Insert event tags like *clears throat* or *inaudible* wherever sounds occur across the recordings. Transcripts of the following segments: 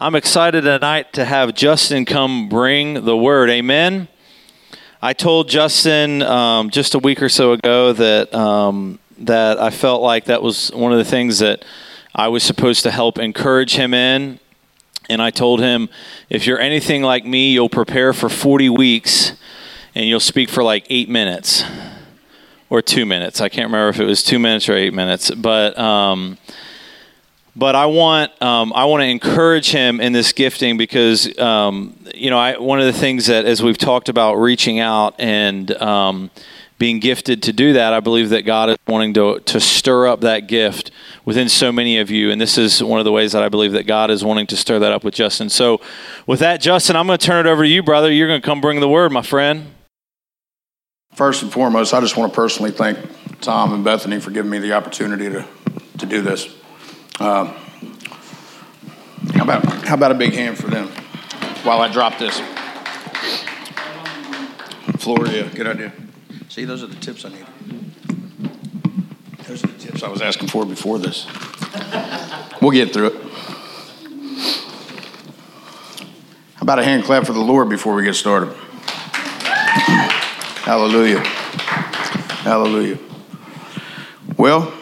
I'm excited tonight to have Justin come bring the word. Amen. I told Justin um, just a week or so ago that um, that I felt like that was one of the things that I was supposed to help encourage him in. And I told him, if you're anything like me, you'll prepare for 40 weeks and you'll speak for like eight minutes or two minutes. I can't remember if it was two minutes or eight minutes, but. Um, but I want um, I want to encourage him in this gifting because um, you know I, one of the things that as we've talked about reaching out and um, being gifted to do that, I believe that God is wanting to to stir up that gift within so many of you, and this is one of the ways that I believe that God is wanting to stir that up with Justin. So, with that, Justin, I'm going to turn it over to you, brother. You're going to come bring the word, my friend. First and foremost, I just want to personally thank Tom and Bethany for giving me the opportunity to to do this. Um, how about how about a big hand for them while I drop this? Floria, good idea. See, those are the tips I need. Those are the tips I was asking for before this. We'll get through it. How about a hand clap for the Lord before we get started? Hallelujah. Hallelujah. Well,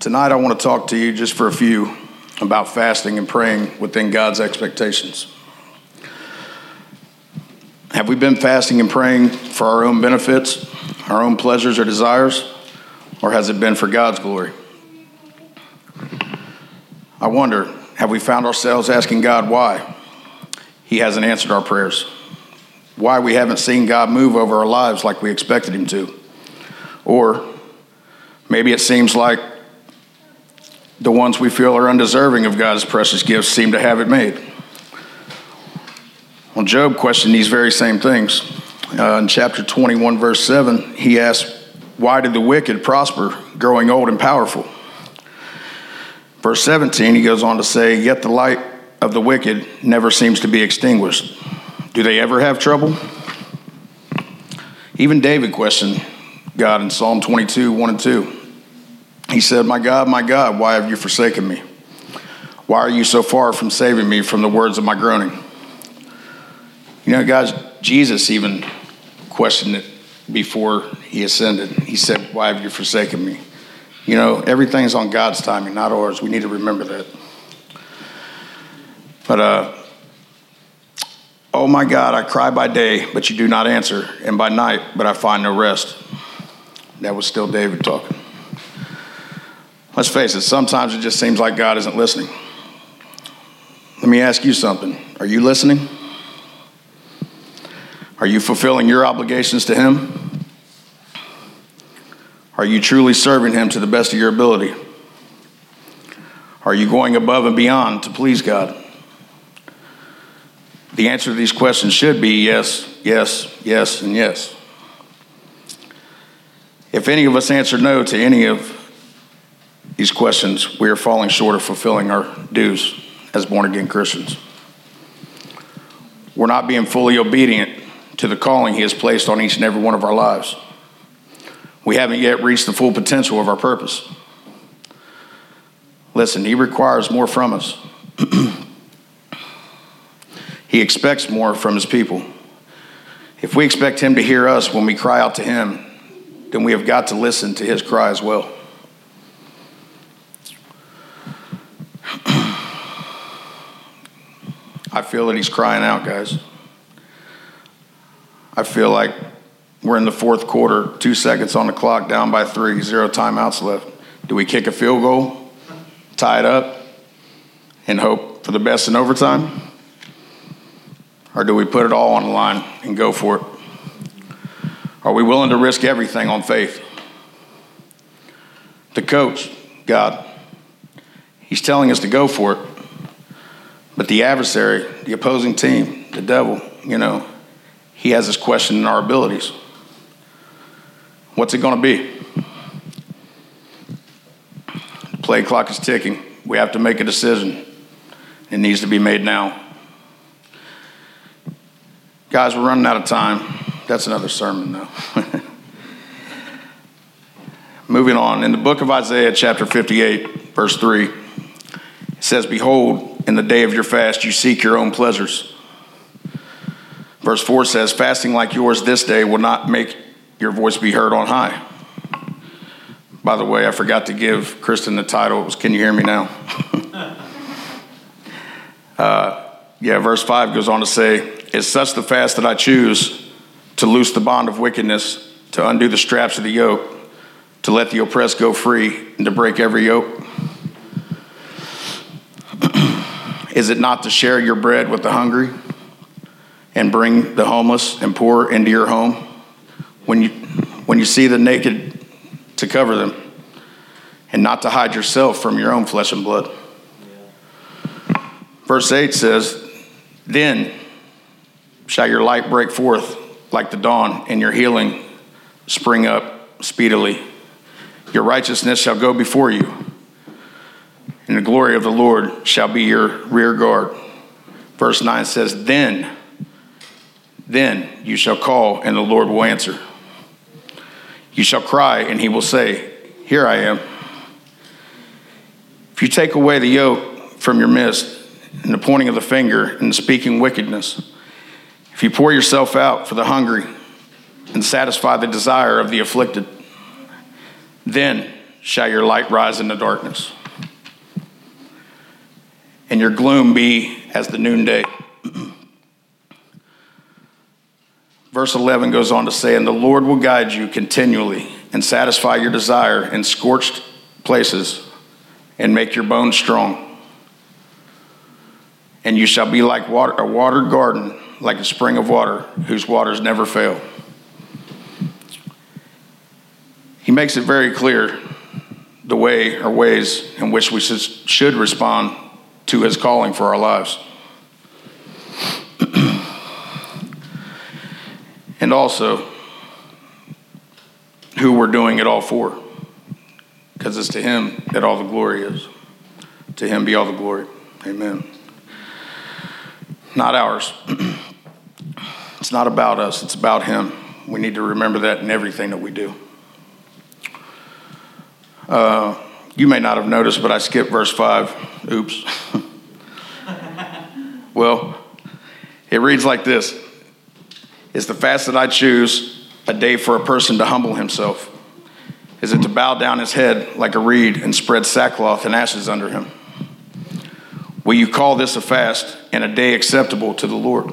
Tonight, I want to talk to you just for a few about fasting and praying within God's expectations. Have we been fasting and praying for our own benefits, our own pleasures or desires, or has it been for God's glory? I wonder, have we found ourselves asking God why He hasn't answered our prayers? Why we haven't seen God move over our lives like we expected Him to? Or maybe it seems like the ones we feel are undeserving of God's precious gifts seem to have it made. Well, Job questioned these very same things. Uh, in chapter 21, verse 7, he asked, Why did the wicked prosper, growing old and powerful? Verse 17, he goes on to say, Yet the light of the wicked never seems to be extinguished. Do they ever have trouble? Even David questioned God in Psalm 22, 1 and 2. He said, My God, my God, why have you forsaken me? Why are you so far from saving me from the words of my groaning? You know, guys, Jesus even questioned it before he ascended. He said, Why have you forsaken me? You know, everything's on God's timing, not ours. We need to remember that. But, uh, oh my God, I cry by day, but you do not answer, and by night, but I find no rest. That was still David talking. Let's face it, sometimes it just seems like God isn't listening. Let me ask you something. Are you listening? Are you fulfilling your obligations to Him? Are you truly serving Him to the best of your ability? Are you going above and beyond to please God? The answer to these questions should be yes, yes, yes, and yes. If any of us answer no to any of these questions, we are falling short of fulfilling our dues as born again Christians. We're not being fully obedient to the calling He has placed on each and every one of our lives. We haven't yet reached the full potential of our purpose. Listen, He requires more from us. *clears throat* he expects more from His people. If we expect Him to hear us when we cry out to Him, then we have got to listen to His cry as well. I feel that he's crying out, guys. I feel like we're in the fourth quarter, two seconds on the clock, down by three, zero timeouts left. Do we kick a field goal, tie it up, and hope for the best in overtime? Or do we put it all on the line and go for it? Are we willing to risk everything on faith? The coach, God, he's telling us to go for it. But the adversary, the opposing team, the devil, you know, he has this question in our abilities. What's it going to be? The play clock is ticking. We have to make a decision. It needs to be made now. Guys, we're running out of time. That's another sermon, though. *laughs* Moving on. In the book of Isaiah, chapter 58, verse 3, it says, Behold, in the day of your fast, you seek your own pleasures. Verse 4 says, Fasting like yours this day will not make your voice be heard on high. By the way, I forgot to give Kristen the title. It was Can You Hear Me Now? *laughs* uh, yeah, verse 5 goes on to say, It's such the fast that I choose to loose the bond of wickedness, to undo the straps of the yoke, to let the oppressed go free, and to break every yoke. Is it not to share your bread with the hungry and bring the homeless and poor into your home? When you, when you see the naked, to cover them and not to hide yourself from your own flesh and blood. Verse 8 says, Then shall your light break forth like the dawn, and your healing spring up speedily. Your righteousness shall go before you, and the glory of the Lord shall be your rear guard. Verse 9 says, Then, then you shall call, and the Lord will answer. You shall cry, and he will say, Here I am. If you take away the yoke from your midst, and the pointing of the finger, and the speaking wickedness, if you pour yourself out for the hungry, and satisfy the desire of the afflicted, then shall your light rise in the darkness, and your gloom be as the noonday. *clears throat* Verse 11 goes on to say, And the Lord will guide you continually and satisfy your desire in scorched places and make your bones strong. And you shall be like water, a watered garden, like a spring of water, whose waters never fail. He makes it very clear the way or ways in which we should respond to his calling for our lives. *clears throat* and also who we're doing it all for. Because it's to Him that all the glory is. To Him be all the glory. Amen. Not ours. *clears throat* it's not about us, it's about Him. We need to remember that in everything that we do. Uh, you may not have noticed, but I skipped verse 5. Oops. *laughs* well, it reads like this is the fast that I choose a day for a person to humble himself? Is it to bow down his head like a reed and spread sackcloth and ashes under him? Will you call this a fast and a day acceptable to the Lord?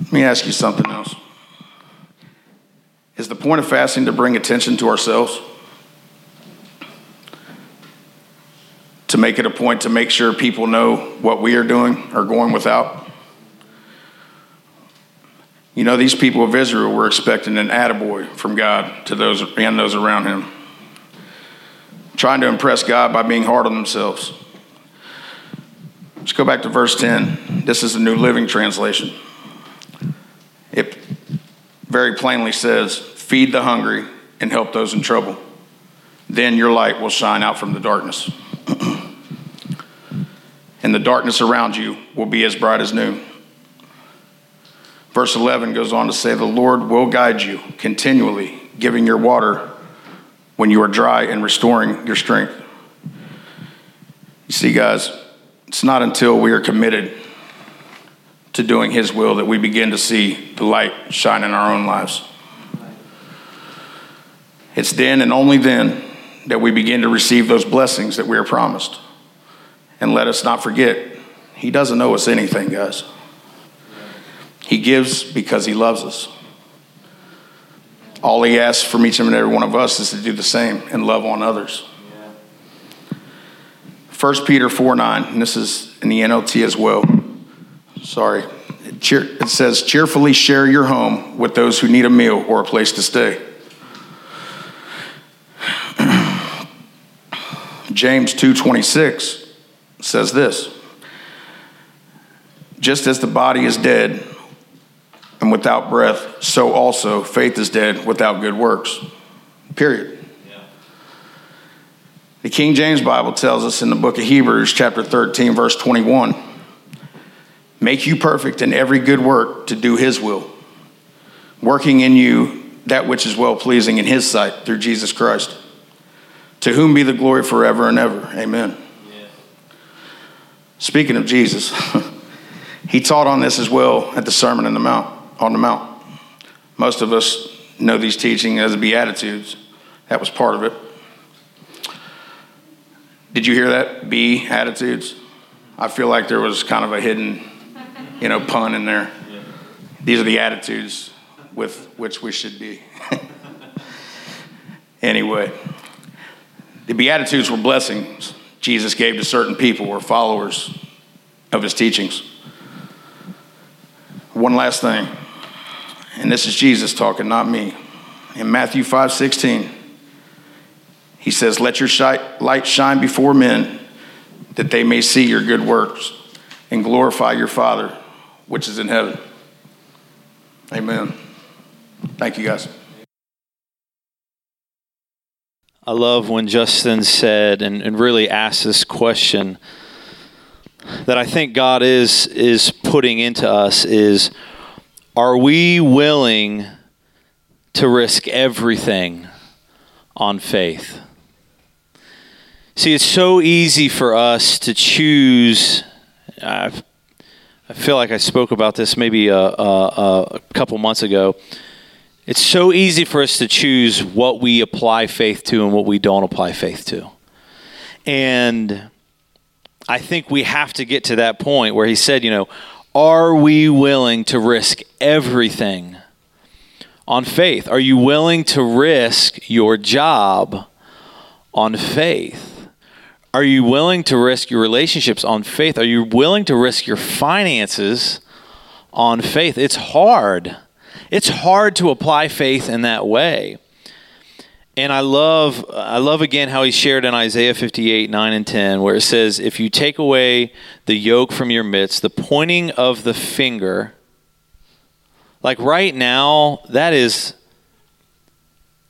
Let me ask you something else. The point of fasting to bring attention to ourselves? to make it a point to make sure people know what we are doing or going without. You know, these people of Israel were expecting an attaboy from God to those and those around him, trying to impress God by being hard on themselves. Let's go back to verse 10. This is the New Living Translation. It very plainly says, Feed the hungry and help those in trouble. Then your light will shine out from the darkness *clears throat* and the darkness around you will be as bright as noon. Verse 11 goes on to say, The Lord will guide you continually, giving your water when you are dry and restoring your strength. You see, guys, it's not until we are committed to doing His will that we begin to see the light shine in our own lives. It's then and only then that we begin to receive those blessings that we are promised. And let us not forget, He doesn't owe us anything, guys. He gives because He loves us. All He asks from each and every one of us is to do the same and love on others. 1 Peter 4 9, and this is in the NLT as well. Sorry. It says, cheerfully share your home with those who need a meal or a place to stay. James 2:26 says this Just as the body is dead and without breath, so also faith is dead without good works. Period. The King James Bible tells us in the book of Hebrews, chapter 13, verse 21 make you perfect in every good work to do his will, working in you that which is well pleasing in his sight through Jesus Christ. To whom be the glory forever and ever. Amen. Speaking of Jesus, *laughs* he taught on this as well at the Sermon in the Mount, on the Mount. Most of us know these teachings as the Beatitudes. That was part of it. Did you hear that? Be attitudes. I feel like there was kind of a hidden, you know, pun in there. These are the attitudes with which we should be. *laughs* anyway, the Beatitudes were blessings Jesus gave to certain people who were followers of his teachings. One last thing, and this is Jesus talking, not me. In Matthew 5 16, he says, Let your light shine before men that they may see your good works and glorify your Father which is in heaven. Amen. Thank you, guys. I love when Justin said and, and really asked this question that I think God is is putting into us is are we willing to risk everything on faith? See, it's so easy for us to choose. I've, I feel like I spoke about this maybe a, a, a couple months ago. It's so easy for us to choose what we apply faith to and what we don't apply faith to. And I think we have to get to that point where he said, you know, are we willing to risk everything on faith? Are you willing to risk your job on faith? Are you willing to risk your relationships on faith? Are you willing to risk your finances on faith? It's hard. It's hard to apply faith in that way. And I love I love again how he shared in Isaiah 58, 9 and 10, where it says, If you take away the yoke from your midst, the pointing of the finger, like right now, that is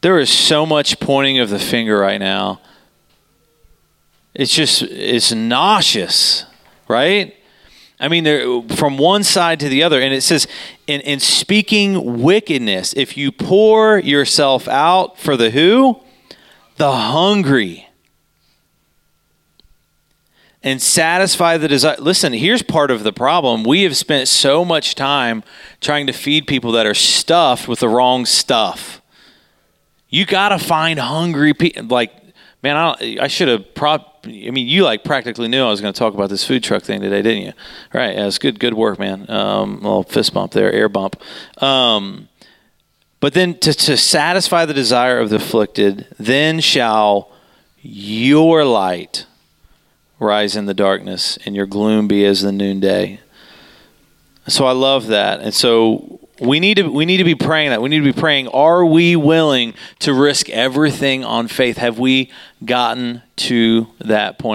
there is so much pointing of the finger right now it's just it's nauseous, right? I mean, they're from one side to the other, and it says, in, in speaking wickedness, if you pour yourself out for the who? The hungry. And satisfy the desire. Listen, here's part of the problem. We have spent so much time trying to feed people that are stuffed with the wrong stuff. You got to find hungry people. Like, man, I, I should have prop I mean, you like practically knew I was going to talk about this food truck thing today, didn't you? Right. Yeah, it's good, good work, man. Um, little fist bump there, air bump. Um, but then to, to satisfy the desire of the afflicted, then shall your light rise in the darkness and your gloom be as the noonday. So I love that. And so we need to we need to be praying that. We need to be praying, are we willing to risk everything on faith? Have we gotten to that point?